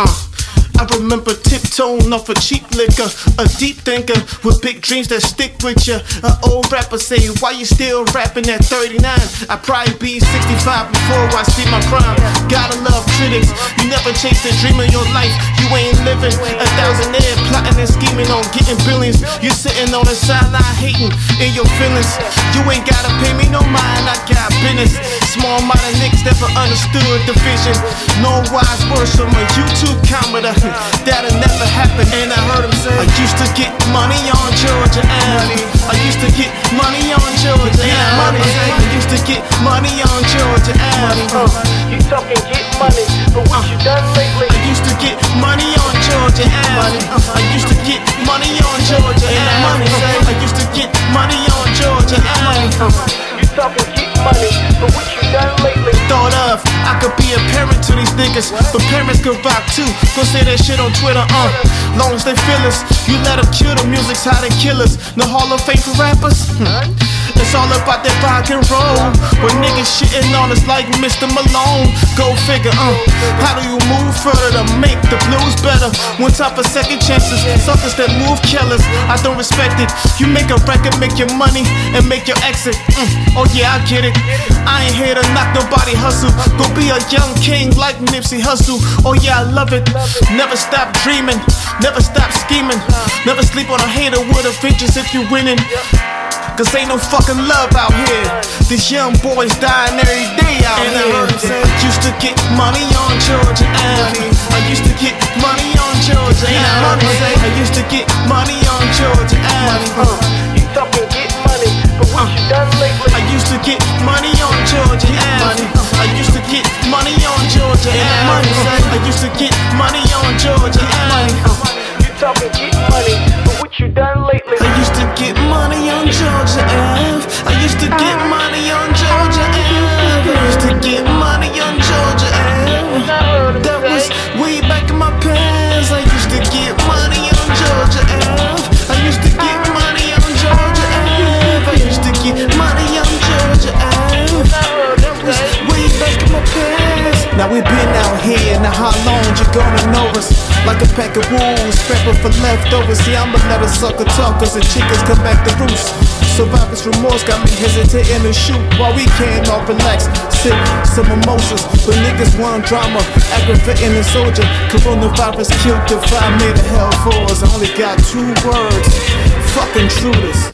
Uh. I remember tiptoeing off a cheap liquor, a deep thinker with big dreams that stick with ya. An old rapper say, Why you still rapping at 39? I probably be 65 before I see my prime. Gotta love critics, you never chase the dream of your life, you ain't living. A thousand air plotting and scheming on getting billions. You're sitting on the sideline hating in your feelings. You ain't gotta pay me no mind, I got business. Small minded niggas never understood the vision. No wise words from a YouTube commenter. That'll never happen. And I heard him say, I used to get money on Georgia Avenue. I used to get money on Georgia Avenue. I used to get money on Georgia Avenue. You talking get money, but what you done lately? I used to get money on Georgia Avenue. I used to get money on Georgia niggas, but parents could rock too. Go say that shit on Twitter, uh. Long as they feel us, you let them kill the music's how they kill us. No Hall of Fame for rappers. Hmm. It's all about that rock and roll. But niggas shitting on us like Mr. Malone. Go figure, uh. How do you move further to make the blues better? One time for second chances, suckers that move killers. I don't respect it. You make a record, make your money, and make your exit. Mm. Oh yeah, I get it. I ain't here to knock nobody hustle. Go be a young king like Nipsey Hussle. Oh yeah, I love it. Never stop dreaming, never stop scheming. Never sleep on a hater with a vengeance if you winning. Cause ain't no fucking love out here. These young boys dying every day out And I here. heard him say- I used to get money on Georgia Avenue. I used to get money on Georgia Avenue. I used to get money on Georgia Avenue. Uh, you talking get money, but what you done lately? I used to get money on Georgia Avenue. I used to get money on Georgia Avenue. I used to get money on Georgia Avenue. You talking how long you gonna know us? Like a pack of wolves, scrapping for leftovers. See, I'ma let a sucker talk, cause the chickens come back to roost. Survivor's remorse got me hesitating to shoot while we can't all relax. Sip some mimosas, but niggas want drama. Aggravating the soldier. Coronavirus killed the five made a hell for us. I only got two words. Fuck intruders.